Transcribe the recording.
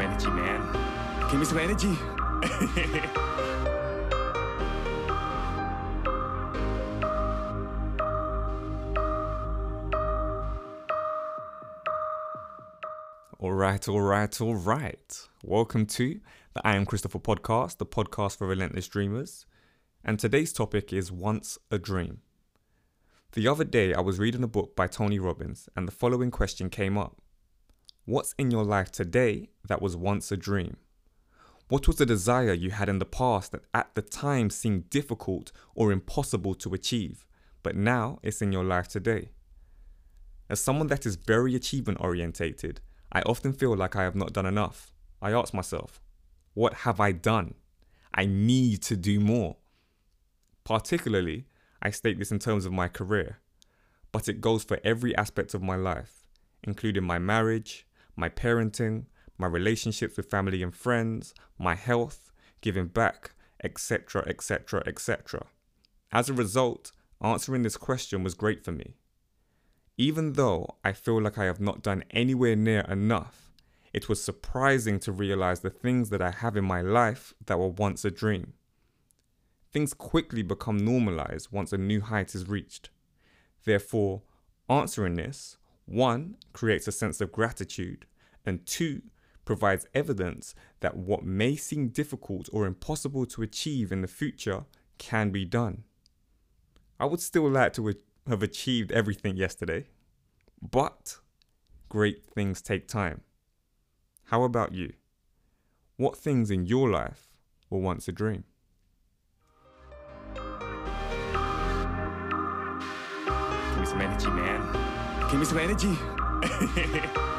energy, man. Give me some energy. All right, all right, all right. Welcome to the I Am Christopher podcast, the podcast for relentless dreamers. And today's topic is Once a Dream. The other day, I was reading a book by Tony Robbins, and the following question came up What's in your life today that was once a dream? What was a desire you had in the past that at the time seemed difficult or impossible to achieve, but now it's in your life today? As someone that is very achievement orientated, I often feel like I have not done enough. I ask myself, what have I done? I need to do more. Particularly, I state this in terms of my career, but it goes for every aspect of my life, including my marriage, my parenting, my relationships with family and friends, my health, giving back, etc., etc., etc. As a result, answering this question was great for me. Even though I feel like I have not done anywhere near enough, it was surprising to realize the things that I have in my life that were once a dream. Things quickly become normalized once a new height is reached. Therefore, answering this, one, creates a sense of gratitude, and two, provides evidence that what may seem difficult or impossible to achieve in the future can be done. I would still like to have achieved everything yesterday, but great things take time. How about you? What things in your life were once a dream? Give me some energy, man. Give me some energy.